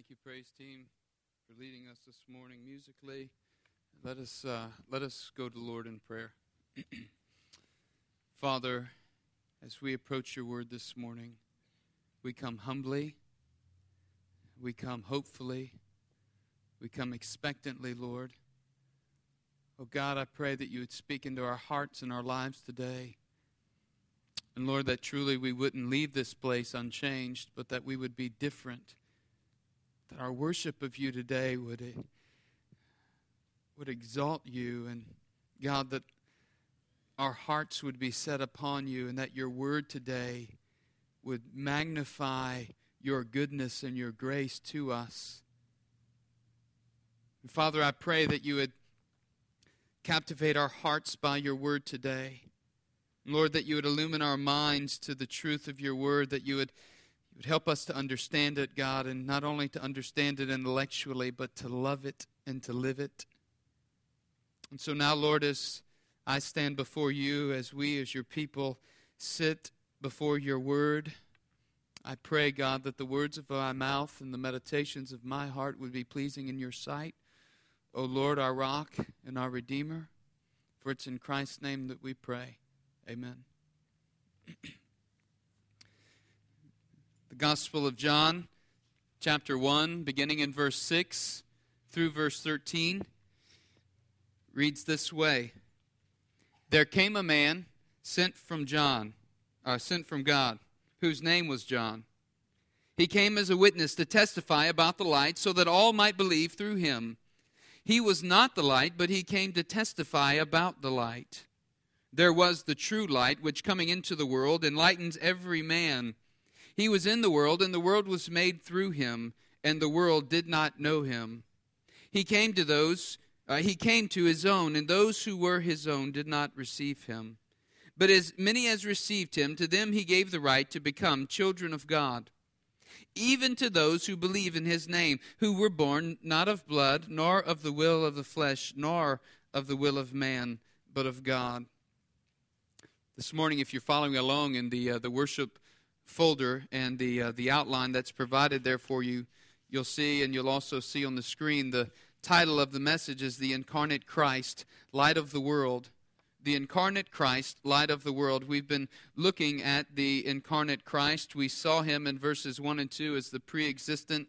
Thank you, praise team, for leading us this morning musically. Let us uh, let us go to the Lord in prayer. Father, as we approach your word this morning, we come humbly, we come hopefully, we come expectantly, Lord. Oh God, I pray that you would speak into our hearts and our lives today. And Lord, that truly we wouldn't leave this place unchanged, but that we would be different that our worship of you today would, uh, would exalt you, and God, that our hearts would be set upon you, and that your word today would magnify your goodness and your grace to us. And Father, I pray that you would captivate our hearts by your word today. Lord, that you would illumine our minds to the truth of your word, that you would would help us to understand it, God, and not only to understand it intellectually, but to love it and to live it. And so now, Lord, as I stand before you, as we, as your people, sit before your word, I pray, God, that the words of my mouth and the meditations of my heart would be pleasing in your sight. O Lord, our rock and our redeemer. For it's in Christ's name that we pray. Amen. Gospel of John, chapter 1, beginning in verse 6 through verse 13, reads this way There came a man sent from John, uh, sent from God, whose name was John. He came as a witness to testify about the light, so that all might believe through him. He was not the light, but he came to testify about the light. There was the true light, which coming into the world enlightens every man. He was in the world, and the world was made through him, and the world did not know him. He came to those, uh, he came to his own, and those who were his own did not receive him. But as many as received him, to them he gave the right to become children of God, even to those who believe in his name, who were born not of blood, nor of the will of the flesh, nor of the will of man, but of God. This morning, if you're following along in the uh, the worship folder and the, uh, the outline that's provided there for you, you'll see, and you'll also see on the screen, the title of the message is The Incarnate Christ, Light of the World. The Incarnate Christ, Light of the World. We've been looking at the Incarnate Christ. We saw him in verses 1 and 2 as the pre existent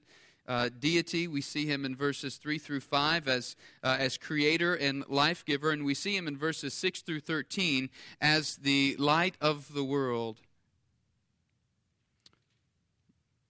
uh, deity. We see him in verses 3 through 5 as, uh, as creator and life giver. And we see him in verses 6 through 13 as the light of the world.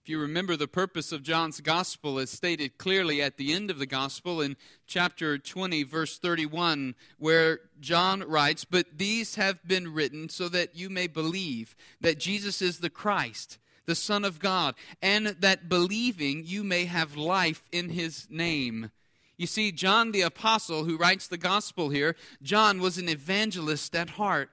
If you remember, the purpose of John's gospel is stated clearly at the end of the gospel in chapter 20, verse 31, where John writes, But these have been written so that you may believe that Jesus is the Christ, the Son of God, and that believing you may have life in his name. You see, John the Apostle, who writes the gospel here, John was an evangelist at heart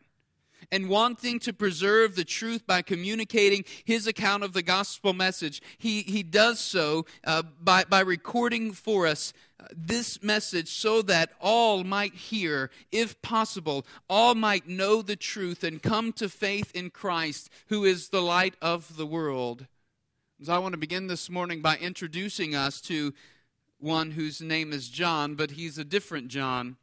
and wanting to preserve the truth by communicating his account of the gospel message, he, he does so uh, by, by recording for us uh, this message so that all might hear, if possible, all might know the truth and come to faith in Christ, who is the light of the world. So I want to begin this morning by introducing us to one whose name is John, but he's a different John.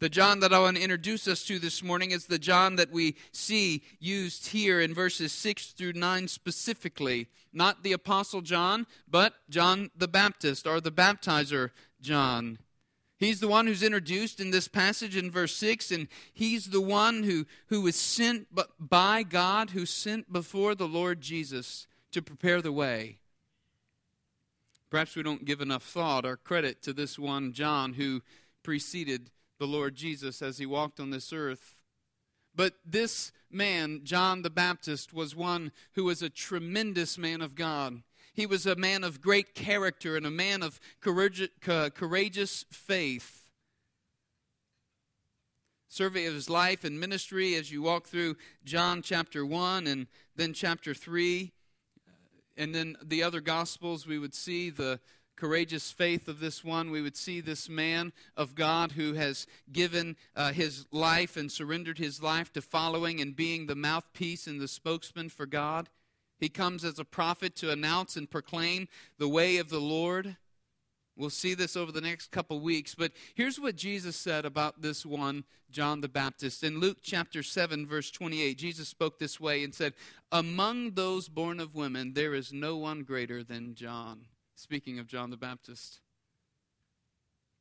The John that I want to introduce us to this morning is the John that we see used here in verses 6 through 9 specifically. Not the Apostle John, but John the Baptist or the baptizer John. He's the one who's introduced in this passage in verse 6, and he's the one who, who was sent by God, who sent before the Lord Jesus to prepare the way. Perhaps we don't give enough thought or credit to this one John who preceded the Lord Jesus as he walked on this earth. But this man, John the Baptist, was one who was a tremendous man of God. He was a man of great character and a man of courageous faith. Survey of his life and ministry as you walk through John chapter 1 and then chapter 3. And then the other Gospels, we would see the courageous faith of this one, we would see this man of God who has given uh, his life and surrendered his life to following and being the mouthpiece and the spokesman for God. He comes as a prophet to announce and proclaim the way of the Lord. We'll see this over the next couple weeks. But here's what Jesus said about this one, John the Baptist. In Luke chapter 7, verse 28, Jesus spoke this way and said, Among those born of women, there is no one greater than John. Speaking of John the Baptist.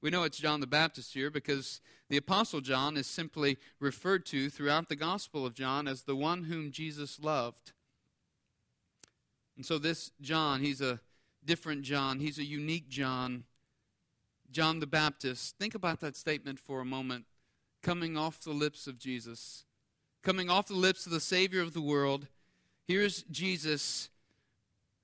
We know it's John the Baptist here because the Apostle John is simply referred to throughout the Gospel of John as the one whom Jesus loved. And so, this John, he's a different John. He's a unique John. John the Baptist. Think about that statement for a moment. Coming off the lips of Jesus, coming off the lips of the Savior of the world. Here's Jesus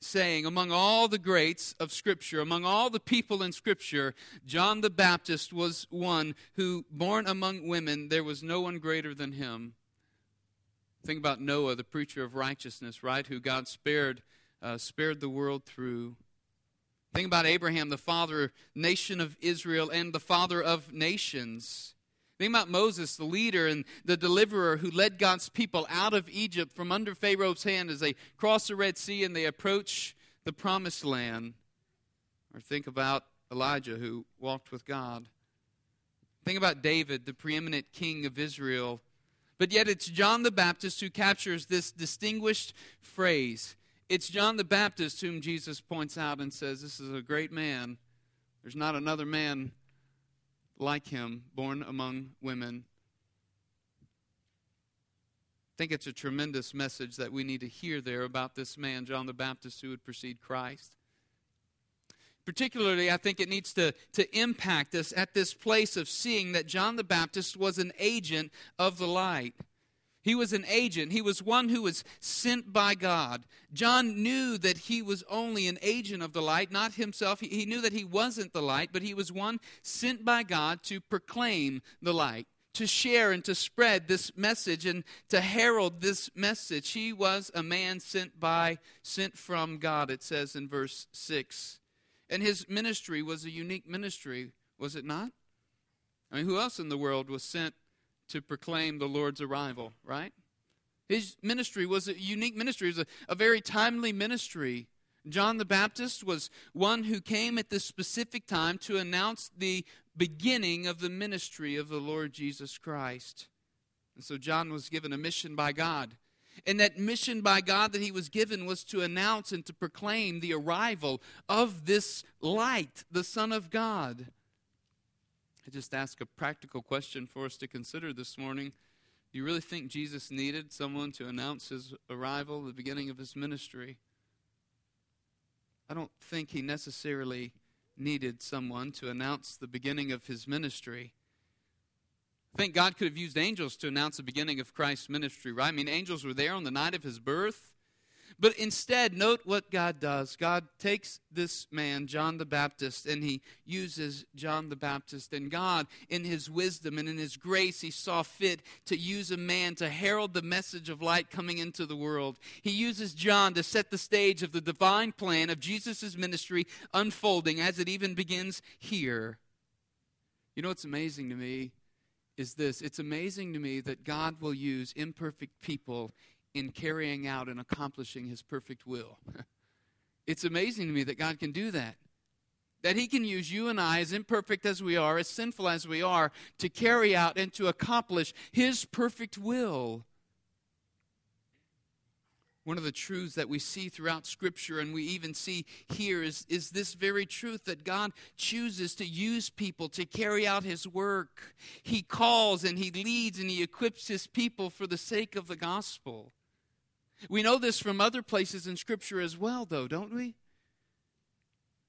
saying, among all the greats of Scripture, among all the people in Scripture, John the Baptist was one who, born among women, there was no one greater than him. Think about Noah, the preacher of righteousness, right? Who God spared, uh, spared the world through. Think about Abraham, the father, nation of Israel, and the father of nations. Think about Moses, the leader and the deliverer who led God's people out of Egypt from under Pharaoh's hand as they cross the Red Sea and they approach the promised land. Or think about Elijah who walked with God. Think about David, the preeminent king of Israel. But yet it's John the Baptist who captures this distinguished phrase it's John the Baptist whom Jesus points out and says, This is a great man. There's not another man like him born among women. I think it's a tremendous message that we need to hear there about this man, John the Baptist, who would precede Christ. Particularly, I think it needs to, to impact us at this place of seeing that John the Baptist was an agent of the light. He was an agent. He was one who was sent by God. John knew that he was only an agent of the light, not himself. He, knew that he wasn't the light, but he was one sent by God to proclaim the light, to share and to spread this message and to herald this message. He was a man sent by, sent from God, it says in verse 6. And his ministry was a unique ministry, was it not? I mean, who else in the world was sent to proclaim the Lord's arrival, right? His ministry was a unique ministry, it was a, a very timely ministry. John the Baptist was one who came at this specific time to announce the beginning of the ministry of the Lord Jesus Christ. And so John was given a mission by God. And that mission by God that he was given was to announce and to proclaim the arrival of this light, the Son of God. I just ask a practical question for us to consider this morning. Do you really think Jesus needed someone to announce his arrival, the beginning of his ministry? I don't think he necessarily needed someone to announce the beginning of his ministry. I think God could have used angels to announce the beginning of Christ's ministry, right? I mean, angels were there on the night of his birth. But instead, note what God does. God takes this man, John the Baptist, and he uses John the Baptist. And God, in his wisdom and in his grace, he saw fit to use a man to herald the message of light coming into the world. He uses John to set the stage of the divine plan of Jesus' ministry unfolding as it even begins here. You know what's amazing to me? Is this it's amazing to me that God will use imperfect people in carrying out and accomplishing his perfect will. it's amazing to me that God can do that. That he can use you and I, as imperfect as we are, as sinful as we are, to carry out and to accomplish his perfect will. One of the truths that we see throughout Scripture and we even see here is, is this very truth that God chooses to use people to carry out His work. He calls and He leads and He equips His people for the sake of the gospel. We know this from other places in Scripture as well, though, don't we?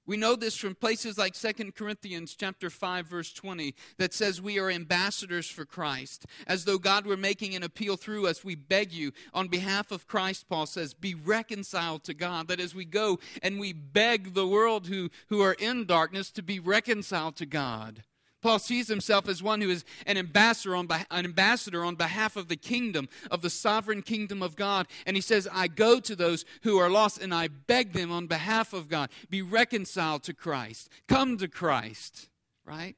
We know this from places like 2 Corinthians chapter 5 verse 20 that says we are ambassadors for Christ. As though God were making an appeal through us, we beg you on behalf of Christ, Paul says, be reconciled to God. That as we go and we beg the world who, who are in darkness to be reconciled to God. Paul sees himself as one who is an ambassador on, an ambassador on behalf of the kingdom, of the sovereign kingdom of God. And he says, I go to those who are lost and I beg them on behalf of God, be reconciled to Christ, come to Christ, right?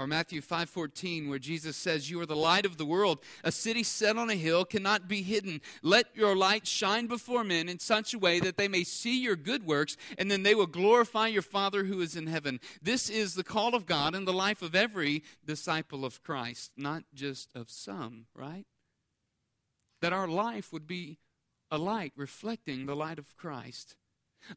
Or Matthew 5:14 where Jesus says, "You are the light of the world. A city set on a hill cannot be hidden. Let your light shine before men in such a way that they may see your good works and then they will glorify your Father who is in heaven." This is the call of God in the life of every disciple of Christ, not just of some, right? That our life would be a light reflecting the light of Christ.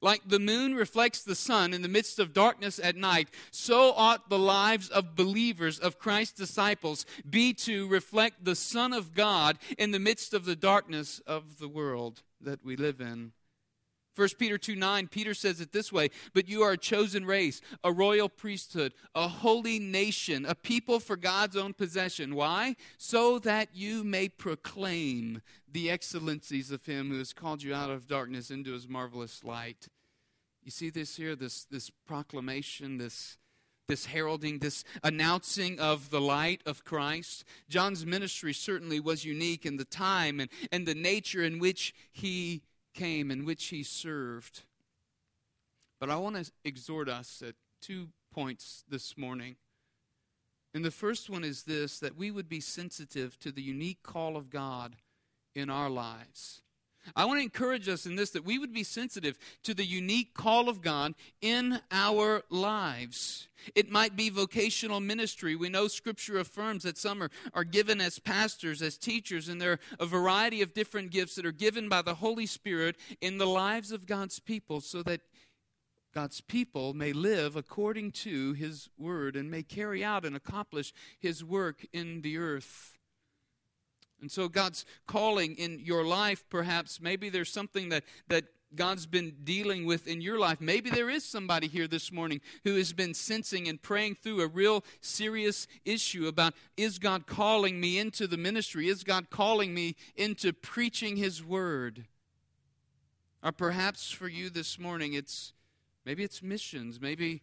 Like the moon reflects the sun in the midst of darkness at night, so ought the lives of believers, of Christ's disciples, be to reflect the Son of God in the midst of the darkness of the world that we live in. 1 Peter 2 9, Peter says it this way But you are a chosen race, a royal priesthood, a holy nation, a people for God's own possession. Why? So that you may proclaim the excellencies of Him who has called you out of darkness into His marvelous light. You see this here, this, this proclamation, this, this heralding, this announcing of the light of Christ. John's ministry certainly was unique in the time and, and the nature in which he came, in which he served. But I want to exhort us at two points this morning. And the first one is this that we would be sensitive to the unique call of God in our lives. I want to encourage us in this that we would be sensitive to the unique call of God in our lives. It might be vocational ministry. We know Scripture affirms that some are, are given as pastors, as teachers, and there are a variety of different gifts that are given by the Holy Spirit in the lives of God's people so that God's people may live according to His Word and may carry out and accomplish His work in the earth. And so God's calling in your life, perhaps, maybe there's something that, that God's been dealing with in your life. Maybe there is somebody here this morning who has been sensing and praying through a real serious issue about is God calling me into the ministry? Is God calling me into preaching His word? Or perhaps for you this morning, it's maybe it's missions, maybe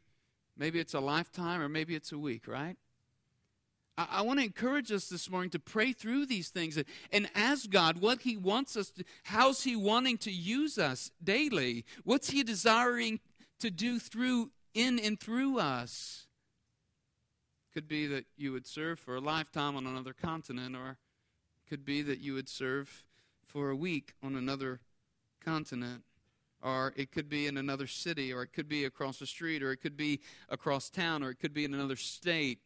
maybe it's a lifetime, or maybe it's a week, right? I, I want to encourage us this morning to pray through these things and, and ask God what He wants us to, how's He wanting to use us daily? What's He desiring to do through, in and through us? Could be that you would serve for a lifetime on another continent, or could be that you would serve for a week on another continent or it could be in another city, or it could be across the street, or it could be across town, or it could be in another state.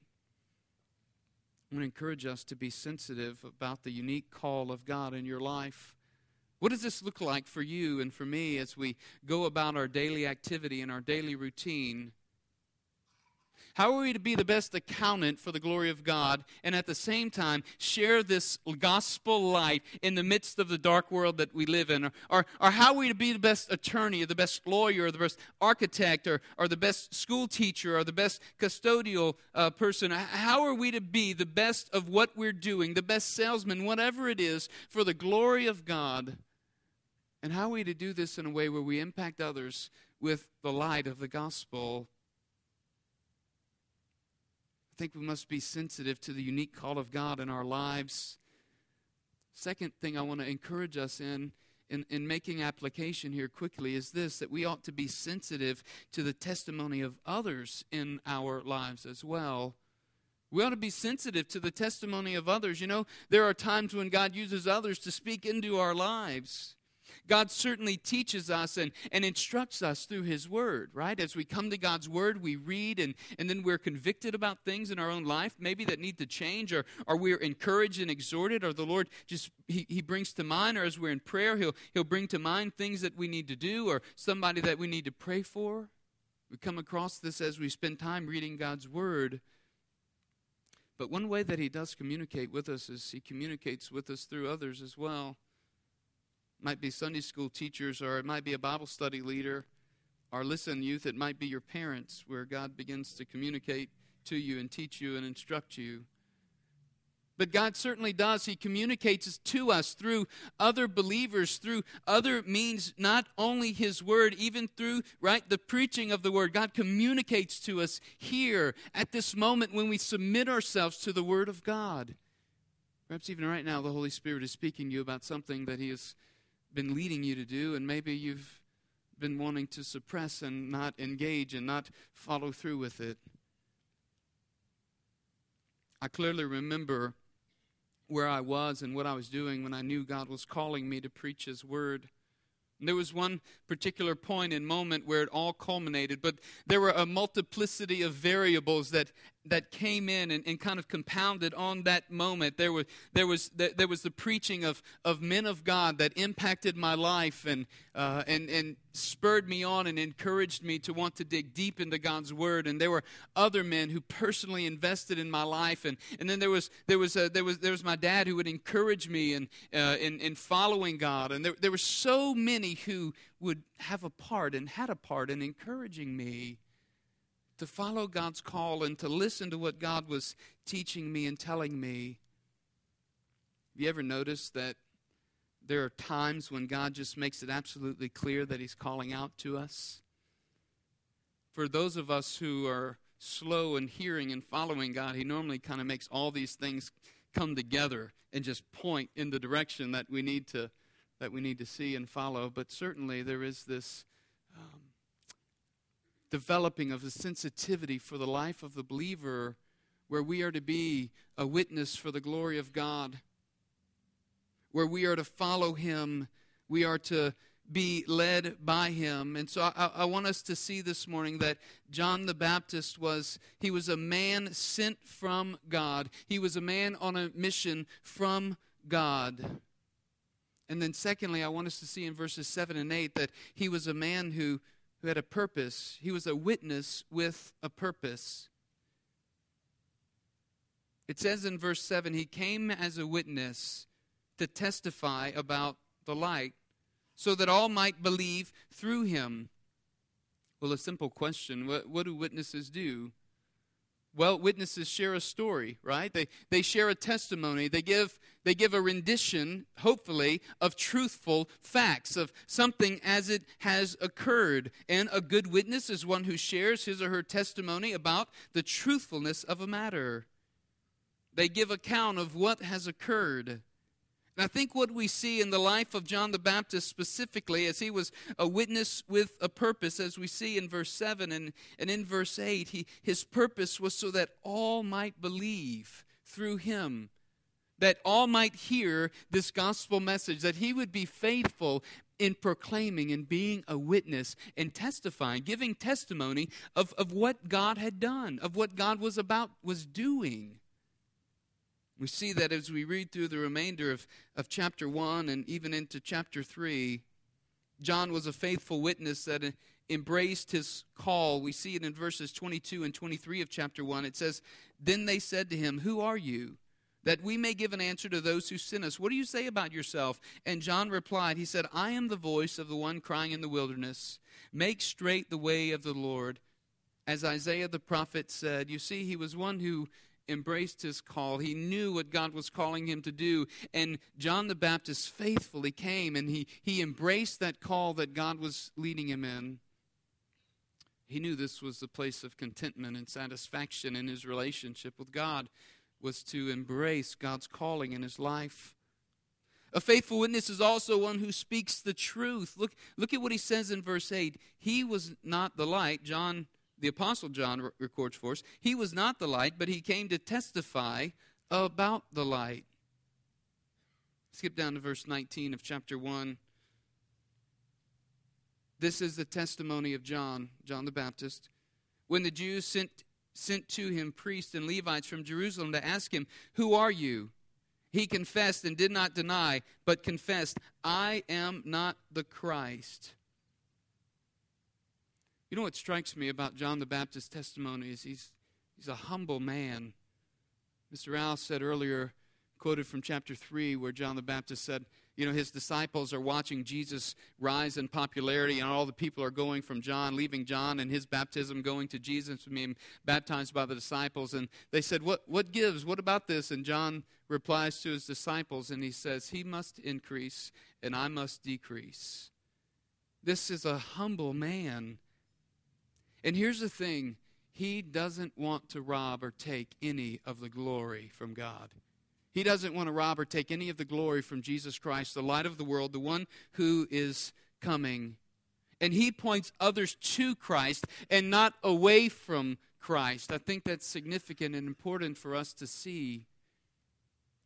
I want to encourage us to be sensitive about the unique call of God in your life. What does this look like for you and for me as we go about our daily activity and our daily routine? How are we to be the best accountant for the glory of God and at the same time share this gospel light in the midst of the dark world that we live in? Or, or, or how are we to be the best attorney or the best lawyer or the best architect or, or the best school teacher or the best custodial uh, person? How are we to be the best of what we're doing, the best salesman, whatever it is, for the glory of God? And how are we to do this in a way where we impact others with the light of the gospel? I think we must be sensitive to the unique call of God in our lives. Second thing I want to encourage us in, in, in making application here quickly is this that we ought to be sensitive to the testimony of others in our lives as well. We ought to be sensitive to the testimony of others. You know, there are times when God uses others to speak into our lives. God certainly teaches us and, and instructs us through His Word, right? As we come to God's Word, we read and, and then we're convicted about things in our own life, maybe that need to change, or, or we're encouraged and exhorted, or the Lord just he, he brings to mind, or as we're in prayer, he'll, he'll bring to mind things that we need to do, or somebody that we need to pray for. We come across this as we spend time reading God's Word. But one way that He does communicate with us is He communicates with us through others as well might be Sunday school teachers, or it might be a Bible study leader, or listen, youth, it might be your parents, where God begins to communicate to you and teach you and instruct you. But God certainly does. He communicates to us through other believers, through other means, not only His Word, even through, right, the preaching of the Word. God communicates to us here at this moment when we submit ourselves to the Word of God. Perhaps even right now, the Holy Spirit is speaking to you about something that He is been leading you to do, and maybe you've been wanting to suppress and not engage and not follow through with it. I clearly remember where I was and what I was doing when I knew God was calling me to preach His Word. And there was one particular point and moment where it all culminated, but there were a multiplicity of variables that that came in and, and, kind of compounded on that moment. There was, there was, there was the preaching of, of men of God that impacted my life and, uh, and, and spurred me on and encouraged me to want to dig deep into God's Word. And there were other men who personally invested in my life. And, and then there was, there, was, uh, there, was, there was my dad who would encourage me in, uh, in, in following God. And there, there were so many who would have a part and had a part in encouraging me to follow God's call and to listen to what God was teaching me and telling me. Have you ever noticed that there are times when God just makes it absolutely clear that He's calling out to us? For those of us who are slow in hearing and following God, He normally kind of makes all these things come together and just point in the direction that we need to that we need to see and follow. But certainly there is this um, developing of a sensitivity for the life of the believer where we are to be a witness for the glory of God, where we are to follow Him, we are to be led by him. And so I, I, want us to see this morning that john the baptist was he was a man sent from god. He was a man on a mission from god. And then secondly i want us to see in verses 7 and 8 that he was a man who who had a purpose. He was a witness with a purpose. It says in verse 7 He came as a witness to testify about the light, so that all might believe through him. Well, a simple question what, what do witnesses do? Well, witnesses share a story, right? They, they share a testimony. They give, they give a rendition, hopefully, of truthful facts, of something as it has occurred. And a good witness is one who shares his or her testimony about the truthfulness of a matter. They give account of what has occurred. And I think what we see in the life of John the Baptist specifically, as he was a witness with a purpose, as we see in verse 7 and, and in verse 8, he, his purpose was so that all might believe through him, that all might hear this gospel message, that he would be faithful in proclaiming and being a witness and testifying, giving testimony of, of what God had done, of what God was about, was doing. We see that as we read through the remainder of, of chapter 1 and even into chapter 3. John was a faithful witness that embraced his call. We see it in verses 22 and 23 of chapter 1. It says, Then they said to him, Who are you? That we may give an answer to those who sent us. What do you say about yourself? And John replied, He said, I am the voice of the one crying in the wilderness, Make straight the way of the Lord. As Isaiah the prophet said, you see, he was one who embraced his call. He knew what God was calling him to do. And John the Baptist faithfully came and he, he embraced that call that God was leading him in. He knew this was the place of contentment and satisfaction in his relationship with God, was to embrace God's calling in his life. A faithful witness is also one who speaks the truth. Look, look at what he says in verse 8. He was not the light. John the Apostle John records for us, he was not the light, but he came to testify about the light. Skip down to verse 19 of chapter 1. This is the testimony of John, John the Baptist. When the Jews sent, sent to him priests and Levites from Jerusalem to ask him, Who are you? He confessed and did not deny, but confessed, I am not the Christ. You know what strikes me about John the Baptist's testimony is he's, he's a humble man. Mr. Rouse said earlier, quoted from chapter 3, where John the Baptist said, you know, his disciples are watching Jesus rise in popularity, and all the people are going from John, leaving John and his baptism, going to Jesus, being baptized by the disciples. And they said, what, what gives? What about this? And John replies to his disciples, and he says, He must increase, and I must decrease. This is a humble man. And here's the thing He doesn't want to rob or take any of the glory from God. He doesn't want to rob or take any of the glory from Jesus Christ, the light of the world, the one who is coming. And he points others to Christ and not away from Christ. I think that's significant and important for us to see.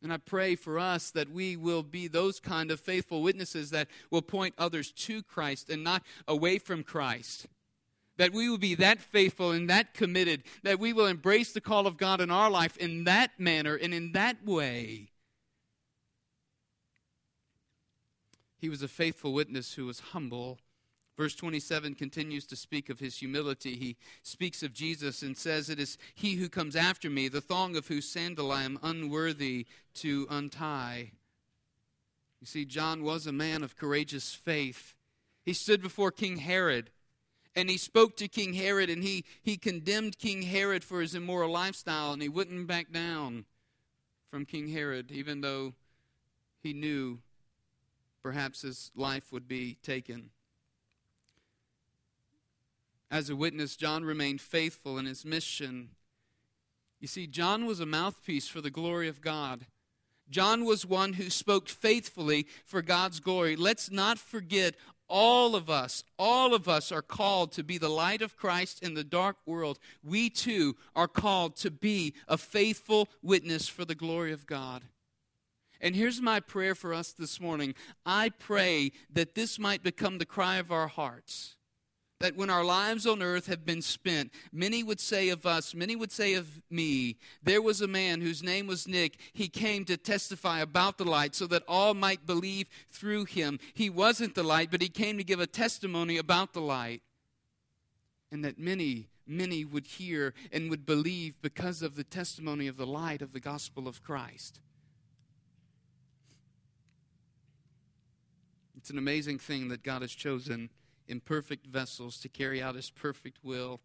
And I pray for us that we will be those kind of faithful witnesses that will point others to Christ and not away from Christ. That we will be that faithful and that committed, that we will embrace the call of God in our life in that manner and in that way. He was a faithful witness who was humble Verse 27 continues to speak of his humility. He speaks of Jesus and says, It is he who comes after me, the thong of whose sandal I am unworthy to untie. You see, John was a man of courageous faith. He stood before King Herod and he spoke to King Herod and he, he condemned King Herod for his immoral lifestyle and he wouldn't back down from King Herod, even though he knew perhaps his life would be taken. As a witness, John remained faithful in his mission. You see, John was a mouthpiece for the glory of God. John was one who spoke faithfully for God's glory. Let's not forget, all of us, all of us are called to be the light of Christ in the dark world. We too are called to be a faithful witness for the glory of God. And here's my prayer for us this morning I pray that this might become the cry of our hearts that when our lives on earth have been spent, many would say of us, many would say of me, there was a man whose name was Nick. He came to testify about the light so that all might believe through him. He wasn't the light, but he came to give a testimony about the light. And that many, many would hear and would believe because of the testimony of the light of the gospel of Christ. It's an amazing thing that God has chosen imperfect vessels to carry out his perfect will.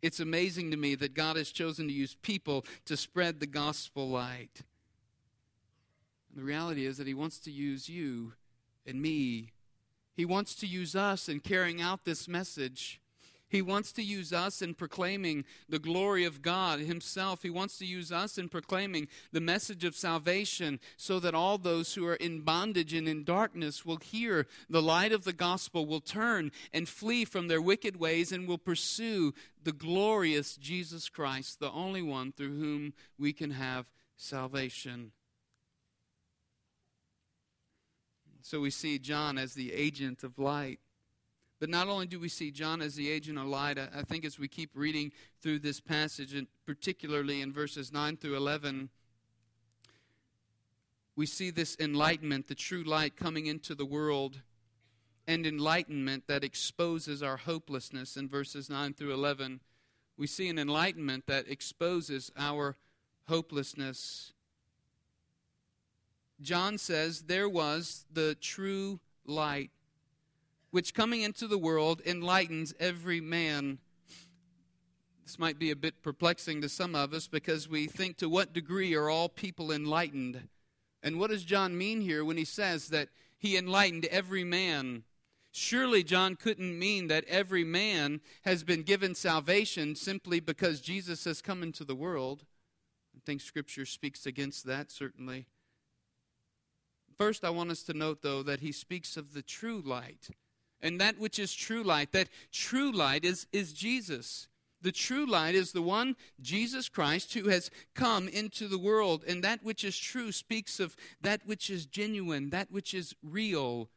It's amazing to me that God has chosen to use people to spread the gospel light. And the reality is that he wants to use you and me. He wants to use us in carrying out this message. He wants to use us in proclaiming the glory of God Himself. He wants to use us in proclaiming the message of salvation so that all those who are in bondage and in darkness will hear the light of the gospel, will turn and flee from their wicked ways, and will pursue the glorious Jesus Christ, the only one through whom we can have salvation. So we see John as the agent of light. But not only do we see John as the agent of light, I think as we keep reading through this passage, and particularly in verses 9 through 11, we see this enlightenment, the true light coming into the world, and enlightenment that exposes our hopelessness in verses 9 through 11. We see an enlightenment that exposes our hopelessness. John says there was the true light which coming into the world enlightens every man. This might be a bit perplexing to some of us because we think to what degree are all people enlightened? And what does John mean here when he says that he enlightened every man? Surely John couldn't mean that every man has been given salvation simply because Jesus has come into the world. I think Scripture speaks against that, certainly. First, I want us to note, though, that he speaks of the true light and that which is true light. That true light is, is Jesus. The true light is the one, Jesus Christ, who has come into the world. And that which is true speaks of that which is genuine, that which is real.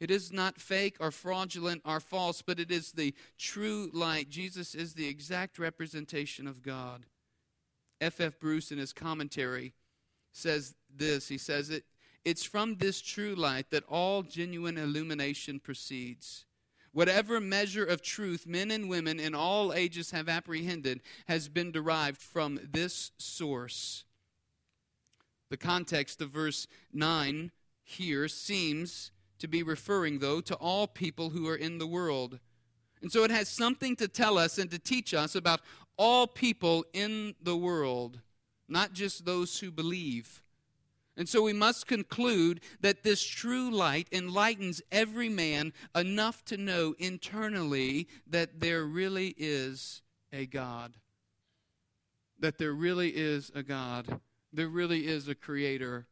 It is not fake or fraudulent or false, but it is the true light. Jesus is the exact representation of God. F. F. Bruce, in his commentary, says this He says, it, it's from this true light that all genuine illumination proceeds. Whatever measure of truth men and women in all ages have apprehended has been derived from this source. The context of verse 9 here seems to be referring, though, to all people who are in the world. And so it has something to tell us and to teach us about all people in the world, not just those who believe. And so we must conclude that this true light enlightens every man enough to know internally that there really is a God. That there really is a God. There really is a creator.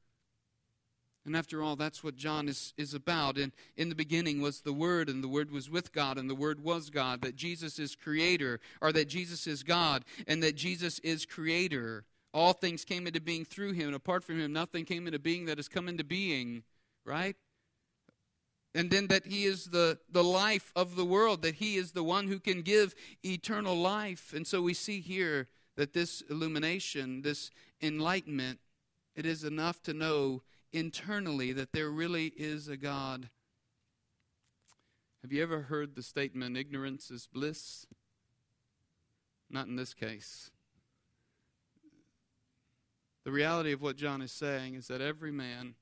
And after all, that's what John is, is about. And in the beginning was the Word, and the Word was with God, and the Word was God. That Jesus is Creator, or that Jesus is God, and that Jesus is Creator. All things came into being through Him, and apart from Him, nothing came into being that has come into being. Right? And then that He is the, the life of the world, that He is the one who can give eternal life. And so we see here that this illumination, this enlightenment, it is enough to know internally that there really is a God. Have you ever heard the statement, ignorance is bliss? Not in this case. The reality of what John is saying is that every man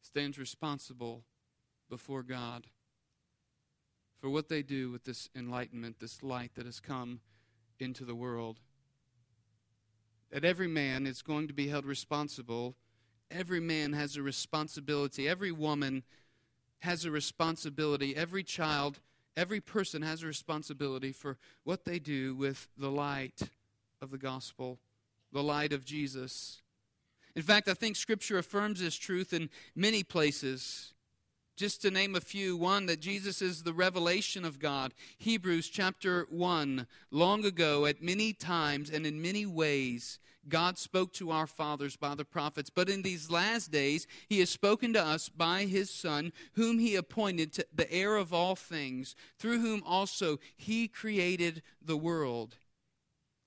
stands responsible before God for what they do with this enlightenment, this light that has come into the world. That every man is going to be held responsible Every man has a responsibility. Every woman has a responsibility. Every child, every person has a responsibility for what they do with the light of the gospel, the light of Jesus. In fact, I think Scripture affirms this truth in many places. Just to name a few, one, that Jesus is the revelation of God. Hebrews chapter 1. Long ago, at many times and in many ways, God spoke to our fathers by the prophets, but in these last days he has spoken to us by his Son, whom he appointed the heir of all things, through whom also he created the world.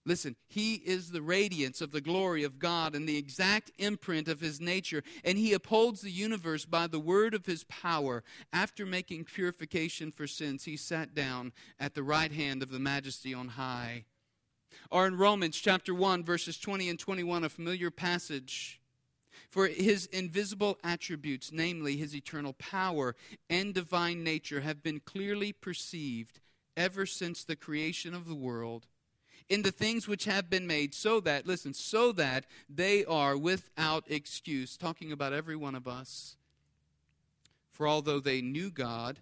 Listen, he is the radiance of the glory of God and the exact imprint of his nature, and he upholds the universe by the word of his power. After making purification for sins, he sat down at the right hand of the majesty on high. Or in Romans chapter 1, verses 20 and 21, a familiar passage. For his invisible attributes, namely his eternal power and divine nature, have been clearly perceived ever since the creation of the world in the things which have been made, so that, listen, so that they are without excuse. Talking about every one of us. For although they knew God,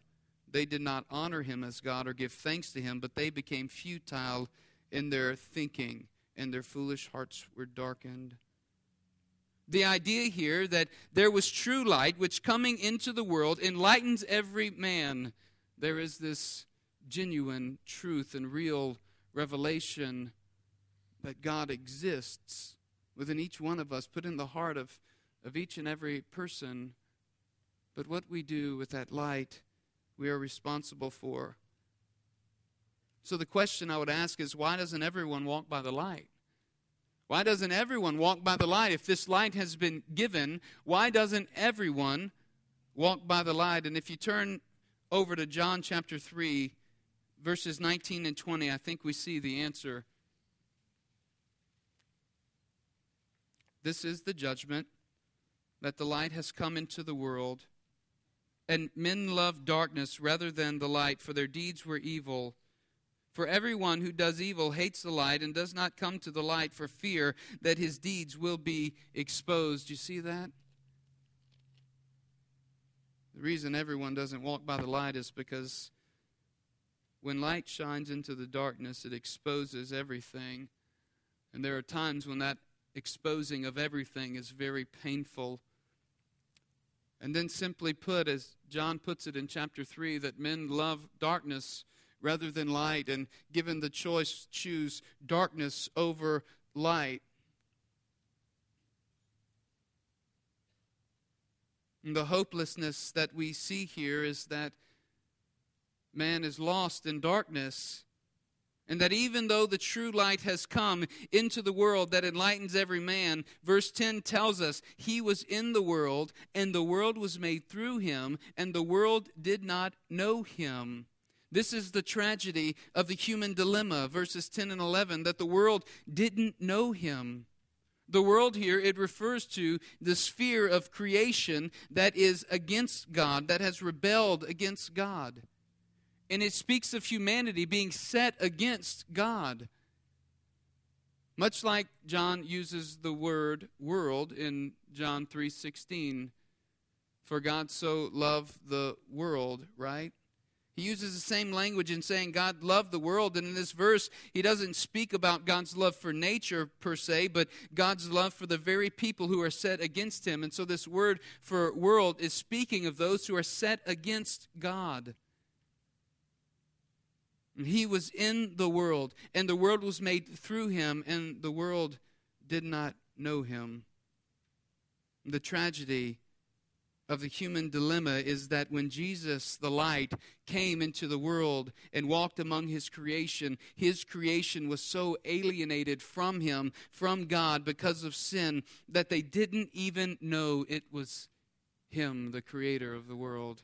they did not honor him as God or give thanks to him, but they became futile in their thinking, and their foolish hearts were darkened. The idea here that there was true light, which coming into the world enlightens every man. There is this genuine truth and real revelation that God exists within each one of us, put in the heart of, of each and every person. But what we do with that light, we are responsible for. So the question I would ask is why doesn't everyone walk by the light? Why doesn't everyone walk by the light? If this light has been given, why doesn't everyone walk by the light? And if you turn over to John chapter 3, verses 19 and 20, I think we see the answer. This is the judgment that the light has come into the world, and men love darkness rather than the light, for their deeds were evil. For everyone who does evil hates the light and does not come to the light for fear that his deeds will be exposed. You see that? The reason everyone doesn't walk by the light is because when light shines into the darkness, it exposes everything. And there are times when that exposing of everything is very painful. And then, simply put, as John puts it in chapter 3, that men love darkness rather than light, and given the choice, choose darkness over light. And the hopelessness that we see here is that man is lost in darkness. And that even though the true light has come into the world that enlightens every man, verse 10 tells us he was in the world, and the world was made through him, and the world did not know him. This is the tragedy of the human dilemma, verses 10 and 11, that the world didn't know him. The world here, it refers to the sphere of creation that is against God, that has rebelled against God. And it speaks of humanity being set against God. Much like John uses the word world in John 3:16, for God so loved the world, right? He uses the same language in saying God loved the world. And in this verse, he doesn't speak about God's love for nature per se, but God's love for the very people who are set against him. And so this word for world is speaking of those who are set against God. He was in the world, and the world was made through him, and the world did not know him. The tragedy of the human dilemma is that when Jesus, the light, came into the world and walked among his creation, his creation was so alienated from him, from God, because of sin, that they didn't even know it was him, the creator of the world.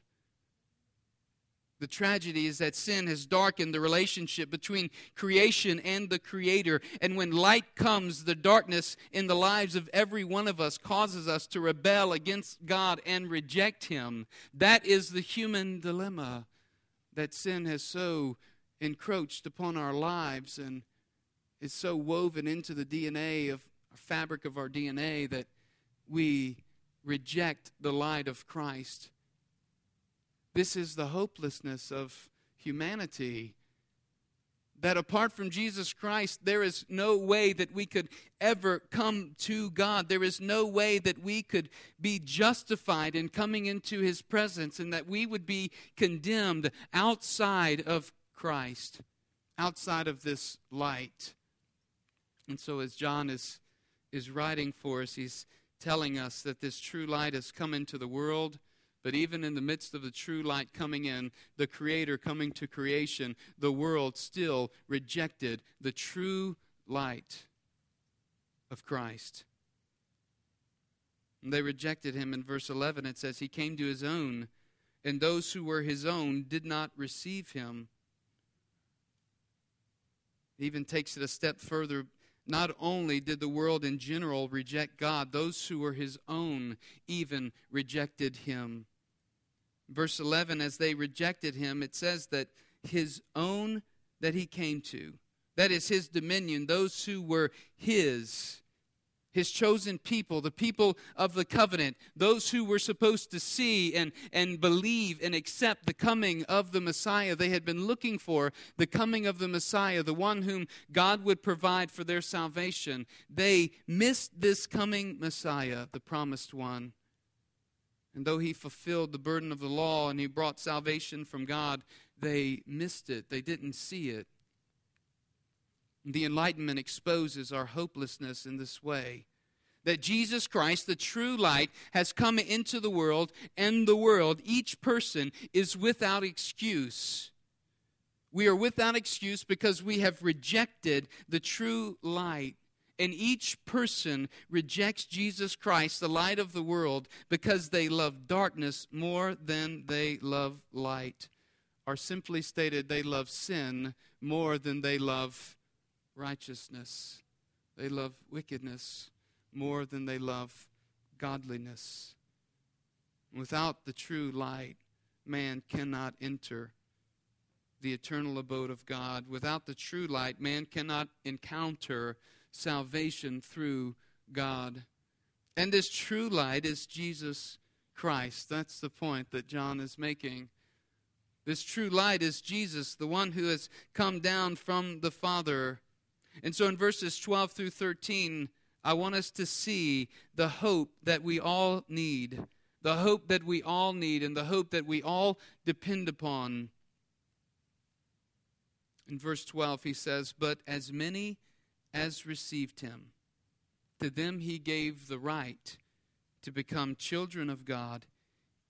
The tragedy is that sin has darkened the relationship between creation and the Creator. And when light comes, the darkness in the lives of every one of us causes us to rebel against God and reject Him. That is the human dilemma that sin has so encroached upon our lives and is so woven into the DNA of fabric of our DNA that we reject the light of Christ this is the hopelessness of humanity. That apart from Jesus Christ, there is no way that we could ever come to God. There is no way that we could be justified in coming into His presence and that we would be condemned outside of Christ, outside of this light. And so, as John is, is writing for us, he's telling us that this true light has come into the world but even in the midst of the true light coming in, the Creator coming to creation, the world still rejected the true light of Christ. And they rejected him. In verse 11, it says, He came to his own, and those who were his own did not receive him. Even takes it a step further. Not only did the world in general reject God, those who were his own even rejected him verse 11, as they rejected him, it says that his own that he came to, that is his dominion, those who were his, his chosen people, the people of the covenant, those who were supposed to see and, and believe and accept the coming of the Messiah. They had been looking for the coming of the Messiah, the one whom God would provide for their salvation. They missed this coming Messiah, the promised one. And though he fulfilled the burden of the law and he brought salvation from God, they missed it. They didn't see it. The Enlightenment exposes our hopelessness in this way that Jesus Christ, the true light, has come into the world, and the world, each person, is without excuse. We are without excuse because we have rejected the true light. And each person rejects Jesus Christ, the light of the world, because they love darkness more than they love light. Or simply stated, they love sin more than they love righteousness. They love wickedness more than they love godliness. Without the true light, man cannot enter the eternal abode of God. Without the true light, man cannot encounter salvation through God. And this true light is Jesus Christ. That's the point that John is making. This true light is Jesus, the one who has come down from the Father. And so in verses 12 through 13, I want us to see the hope that we all need, the hope that we all need, and the hope that we all depend upon. In verse 12, he says, But as many as received him. To them he gave the right to become children of God,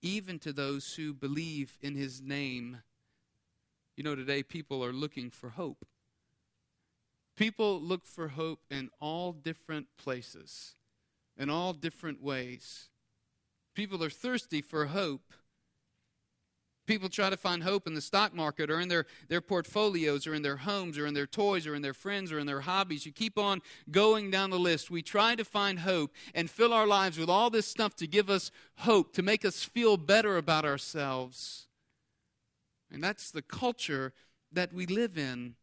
even to those who believe in his name. You know, today people are looking for hope. People look for hope in all different places, in all different ways. People are thirsty for hope. People try to find hope in the stock market or in their, their portfolios or in their homes or in their toys or in their friends or in their hobbies. You keep on going down the list. We try to find hope and fill our lives with all this stuff to give us hope, to make us feel better about ourselves. And that's the culture that we live in.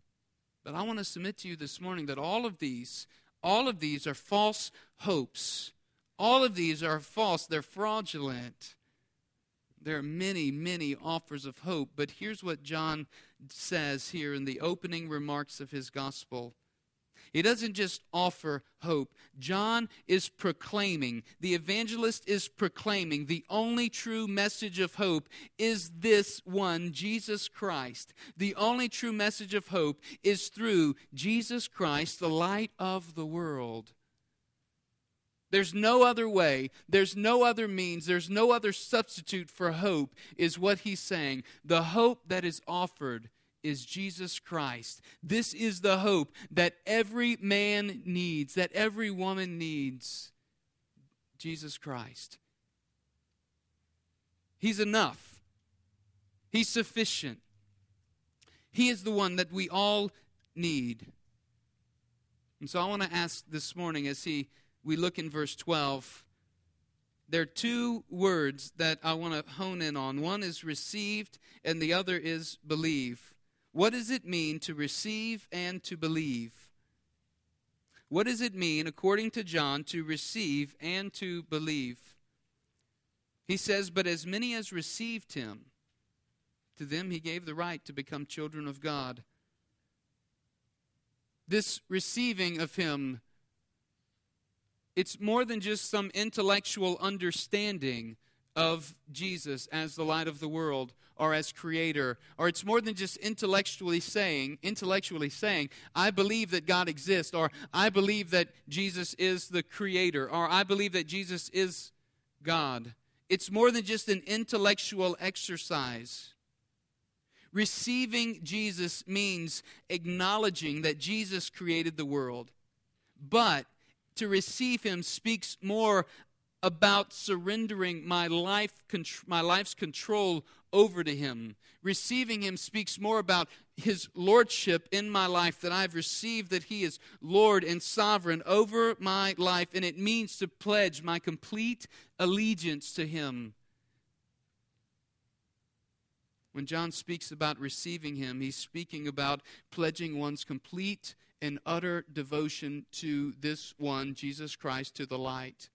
But I want to submit to you this morning that all of these, all of these are false hopes. All of these are false, they're fraudulent. There are many, many offers of hope, but here's what John says here in the opening remarks of his gospel. He doesn't just offer hope. John is proclaiming, the evangelist is proclaiming, the only true message of hope is this one, Jesus Christ. The only true message of hope is through Jesus Christ, the light of the world. There's no other way. There's no other means. There's no other substitute for hope, is what he's saying. The hope that is offered is Jesus Christ. This is the hope that every man needs, that every woman needs. Jesus Christ. He's enough, He's sufficient. He is the one that we all need. And so I want to ask this morning as he we look in verse 12, there are two words that I want to hone in on. One is received, and the other is believe. What does it mean to receive and to believe? What does it mean, according to John, to receive and to believe? He says, But as many as received him, to them he gave the right to become children of God. This receiving of him it's more than just some intellectual understanding of Jesus as the light of the world or as creator or it's more than just intellectually saying intellectually saying I believe that God exists or I believe that Jesus is the creator or I believe that Jesus is God. It's more than just an intellectual exercise. Receiving Jesus means acknowledging that Jesus created the world but to receive him speaks more about surrendering my life my life's control over to him. Receiving him speaks more about his lordship in my life that I've received that he is lord and sovereign over my life and it means to pledge my complete allegiance to him. When John speaks about receiving him he's speaking about pledging one's complete and utter devotion to this one, Jesus Christ, to the light.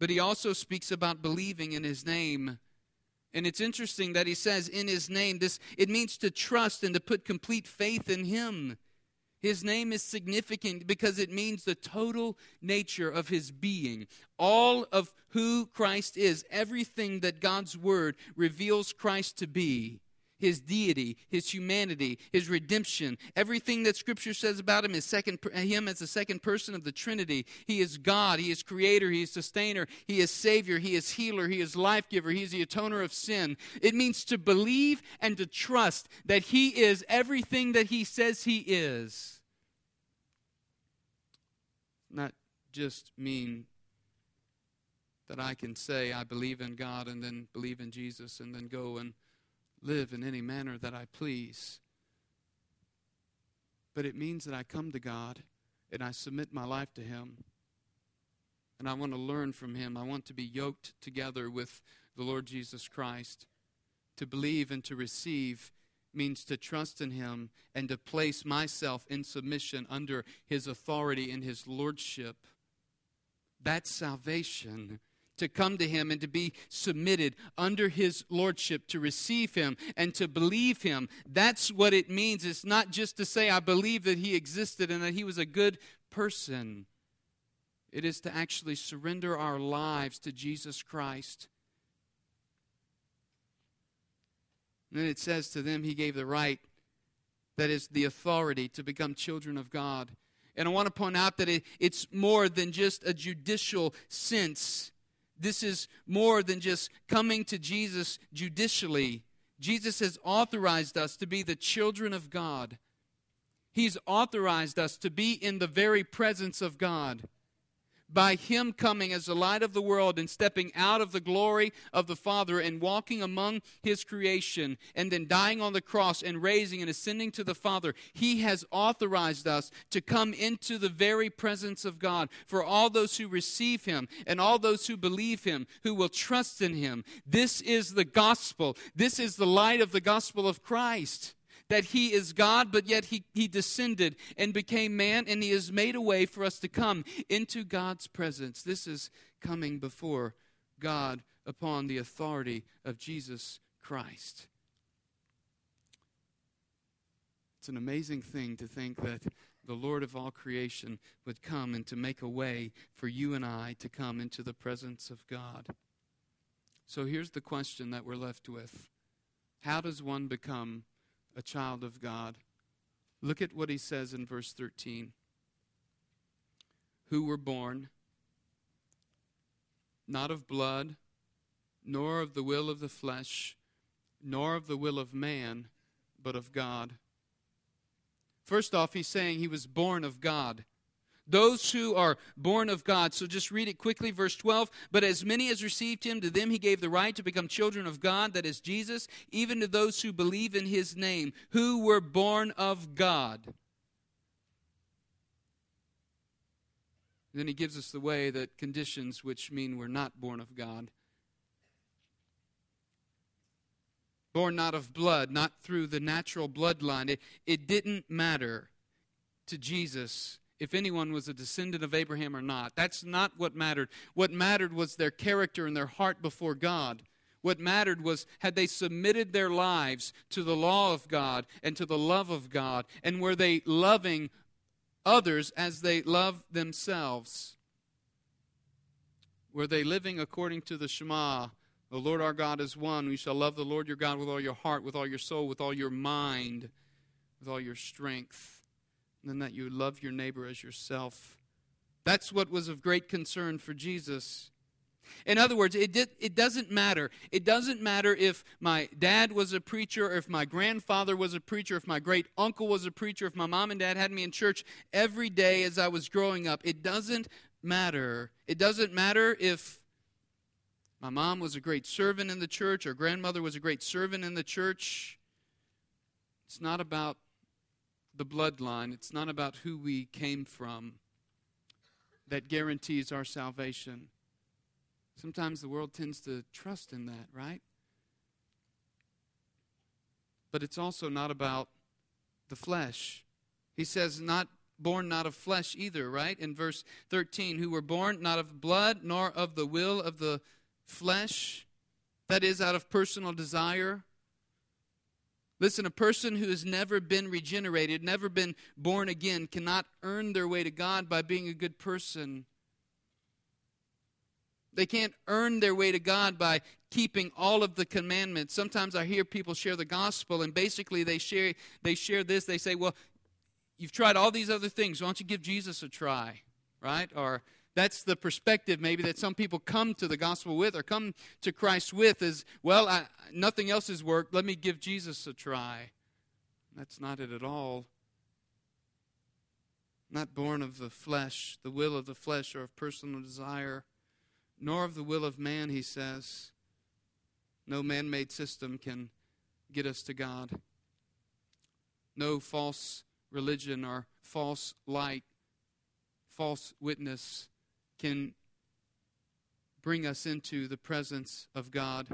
But he also speaks about believing in his name. And it's interesting that he says in his name this it means to trust and to put complete faith in him. His name is significant because it means the total nature of his being. All of who Christ is, everything that God's word reveals Christ to be his deity, his humanity, his redemption, everything that Scripture says about him is second, him as the second person of the Trinity. He is God, he is creator, he is sustainer, he is savior, he is healer, he is life giver, he is the atoner of sin. It means to believe and to trust that he is everything that he says he is. Not just mean that I can say I believe in God and then believe in Jesus and then go and live in any manner that I please. But it means that I come to God and I submit my life to Him. And I want to learn from Him. I want to be yoked together with the Lord Jesus Christ. To believe and to receive means to trust in Him and to place myself in submission under His authority and His lordship. That's salvation to come to him and to be submitted under his lordship, to receive him and to believe him. That's what it means. It's not just to say, I believe that he existed and that he was a good person. It is to actually surrender our lives to Jesus Christ. And then it says to them, He gave the right, that is, the authority to become children of God. And I want to point out that it, it's more than just a judicial sense this is more than just coming to Jesus judicially. Jesus has authorized us to be the children of God. He's authorized us to be in the very presence of God by him coming as the light of the world and stepping out of the glory of the Father and walking among his creation and then dying on the cross and raising and ascending to the Father, he has authorized us to come into the very presence of God for all those who receive him and all those who believe him, who will trust in him. This is the gospel. This is the light of the gospel of Christ that he is God, but yet he, he descended and became man, and he has made a way for us to come into God's presence. This is coming before God upon the authority of Jesus Christ. It's an amazing thing to think that the Lord of all creation would come and to make a way for you and I to come into the presence of God. So here's the question that we're left with How does one become a child of God? Look at what he says in verse 13. Who were born not of blood, nor of the will of the flesh, nor of the will of man, but of God. First off, he's saying he was born of God. Those who are born of God. So just read it quickly, verse 12. But as many as received him, to them he gave the right to become children of God, that is Jesus, even to those who believe in his name, who were born of God. then he gives us the way that conditions which mean we're not born of God. born not of blood, not through the natural bloodline. It, it didn't matter to Jesus if anyone was a descendant of Abraham or not. That's not what mattered. What mattered was their character and their heart before God. What mattered was had they submitted their lives to the law of God and to the love of God, and were they loving others as they love themselves? Were they living according to the Shema? The Lord our God is one. We shall love the Lord your God with all your heart, with all your soul, with all your mind, with all your strength. Then that you love your neighbor as yourself. That's what was of great concern for Jesus. In other words, it, did, it doesn't matter. It doesn't matter if my dad was a preacher, or if my grandfather was a preacher, if my great uncle was a preacher, if my mom and dad had me in church every day as I was growing up. It doesn't matter. It doesn't matter if my mom was a great servant in the church. or grandmother was a great servant in the church. It's not about the bloodline, it's not about who we came from that guarantees our salvation. Sometimes the world tends to trust in that, right? But it's also not about the flesh. He says, not born not of flesh either, right? In verse 13, who were born not of blood, nor of the will of the flesh, that is, out of personal desire. Listen, a person who has never been regenerated, never been born again, cannot earn their way to God by being a good person. They can't earn their way to God by keeping all of the commandments. Sometimes I hear people share the gospel and basically they share they share this. They say, "Well, you've tried all these other things. Why don't you give Jesus a try?" Right? Or that's the perspective maybe that some people come to the gospel with or come to Christ with is, well, I, nothing else has worked. Let me give Jesus a try. That's not it at all. Not born of the flesh, the will of the flesh, or of personal desire, nor of the will of man, he says. No man made system can get us to God. No false religion or false light, false witness can bring us into the presence of God.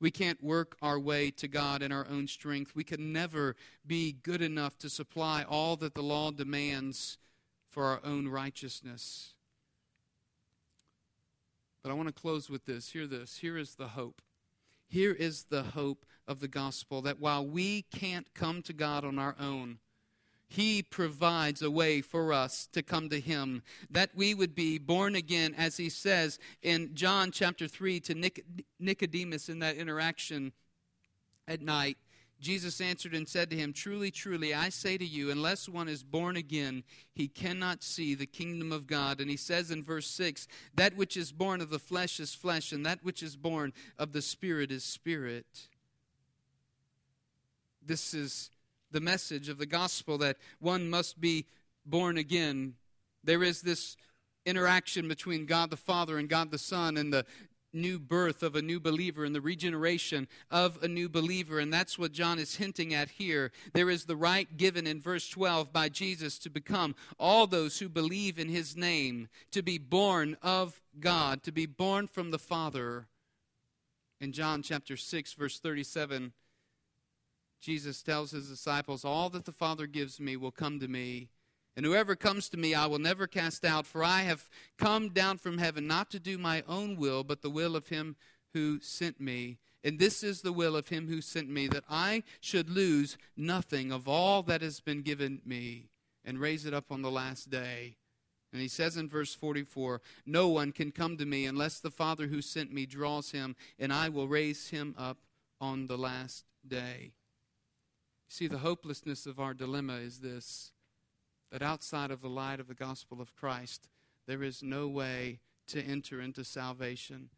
We can't work our way to God in our own strength. We can never be good enough to supply all that the law demands for our own righteousness. But I want to close with this. Hear this. Here is the hope. Here is the hope of the gospel that while we can't come to God on our own, he provides a way for us to come to Him, that we would be born again, as He says in John chapter 3 to Nicodemus in that interaction at night. Jesus answered and said to him, Truly, truly, I say to you, unless one is born again, he cannot see the kingdom of God. And he says in verse 6, That which is born of the flesh is flesh, and that which is born of the Spirit is spirit. This is the message of the gospel that one must be born again. There is this interaction between God the Father and God the Son and the new birth of a new believer and the regeneration of a new believer. And that's what John is hinting at here. There is the right given in verse 12 by Jesus to become all those who believe in his name, to be born of God, to be born from the Father. In John chapter 6, verse 37, Jesus tells his disciples, All that the Father gives me will come to me, And whoever comes to me, I will never cast out, for I have come down from heaven not to do my own will, but the will of him who sent me. And this is the will of him who sent me, that I should lose nothing of all that has been given me, and raise it up on the last day. And he says in verse 44 No one can come to me unless the Father who sent me draws him, and I will raise him up on the last day. See, the hopelessness of our dilemma is this that outside of the light of the gospel of Christ, there is no way to enter into salvation,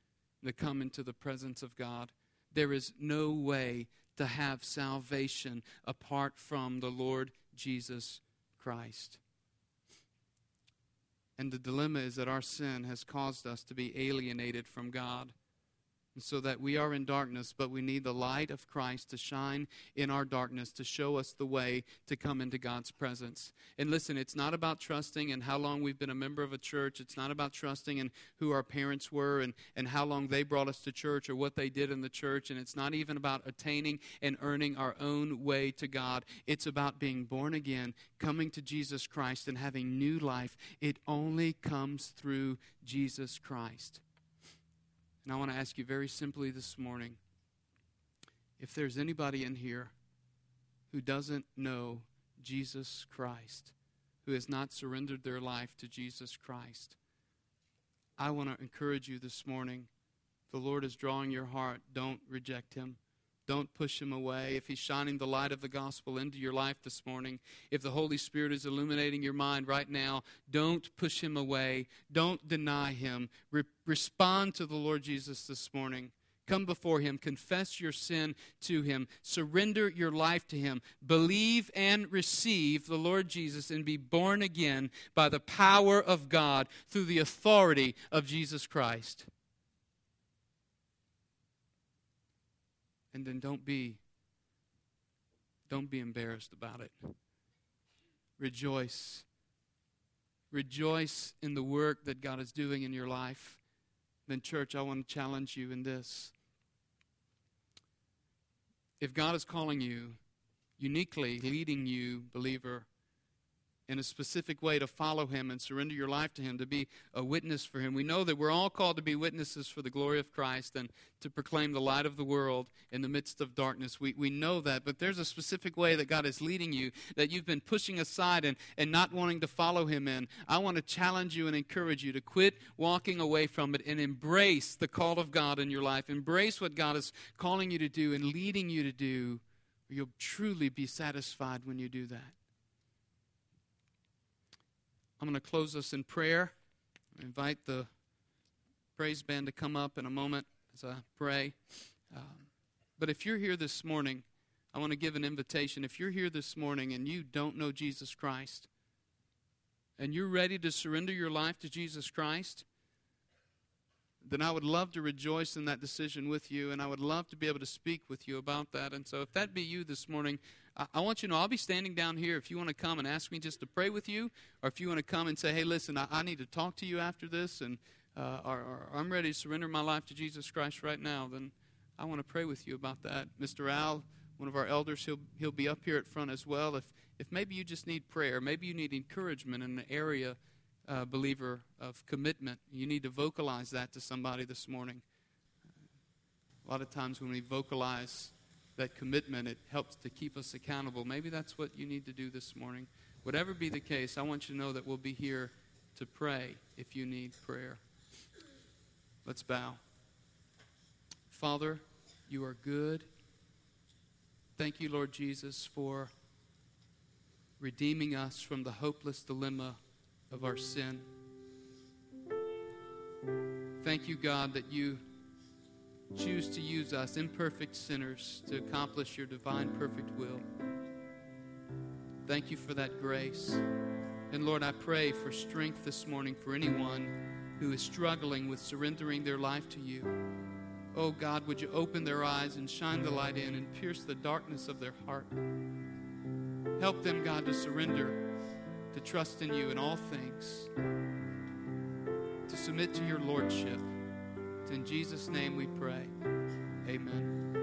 to come into the presence of God. There is no way to have salvation apart from the Lord Jesus Christ. And the dilemma is that our sin has caused us to be alienated from God so that we are in darkness, but we need the light of Christ to shine in our darkness to show us the way to come into God's presence. And listen, it's not about trusting and how long we've been a member of a church. It's not about trusting and who our parents were and, and how long they brought us to church or what they did in the church. And it's not even about attaining and earning our own way to God. It's about being born again, coming to Jesus Christ, and having new life. It only comes through Jesus Christ. And I want to ask you very simply this morning if there's anybody in here who doesn't know Jesus Christ, who has not surrendered their life to Jesus Christ, I want to encourage you this morning. The Lord is drawing your heart. Don't reject him. Don't push him away. If he's shining the light of the gospel into your life this morning, if the Holy Spirit is illuminating your mind right now, don't push him away. Don't deny him. Re- respond to the Lord Jesus this morning. Come before him, confess your sin to him, surrender your life to him, believe and receive the Lord Jesus, and be born again by the power of God through the authority of Jesus Christ. And then don't be don't be embarrassed about it. Rejoice. Rejoice in the work that god is doing in your life. Then church i want to challenge you in this. If god is calling you uniquely leading you believer in a specific way to follow him and surrender your life to him, to be a witness for him. We know that we're all called to be witnesses for the glory of Christ and to proclaim the light of the world in the midst of darkness. We, we know that, but there's a specific way that God is leading you that you've been pushing aside and, and not wanting to follow him in. I want to challenge you and encourage you to quit walking away from it and embrace the call of God in your life. Embrace what God is calling you to do and leading you to do. You'll truly be satisfied when you do that. I'm going to close us in prayer. I invite the praise band to come up in a moment as I pray. Um, but if you're here this morning, I want to give an invitation. If you're here this morning and you don't know Jesus Christ, and you're ready to surrender your life to Jesus Christ, then I would love to rejoice in that decision with you, and I would love to be able to speak with you about that. And so, if that be you this morning, I, want you to know I'll be standing down here if you want to come and ask me just to pray with you, or if you want to come and say, hey, listen, I, I need to talk to you after this, and uh, or, or I'm ready to surrender my life to Jesus Christ right now, then I want to pray with you about that. Mr. Al, one of our elders, he'll, he'll be up here at front as well. If, if maybe you just need prayer, maybe you need encouragement in an area, uh, believer, of commitment, you need to vocalize that to somebody this morning. A lot of times when we vocalize that commitment, it helps to keep us accountable. Maybe that's what you need to do this morning. Whatever be the case, I want you to know that we'll be here to pray if you need prayer. Let's bow. Father, you are good. Thank you, Lord Jesus, for redeeming us from the hopeless dilemma of our sin. Thank you, God, that you choose to use us, imperfect sinners, to accomplish your divine perfect will. Thank you for that grace. And Lord, I pray for strength this morning for anyone who is struggling with surrendering their life to you. Oh God, would you open their eyes and shine the light in and pierce the darkness of their heart? Help them, God, to surrender, to trust in you in all things, to submit to your lordship. It's In Jesus' name we pray. Amen.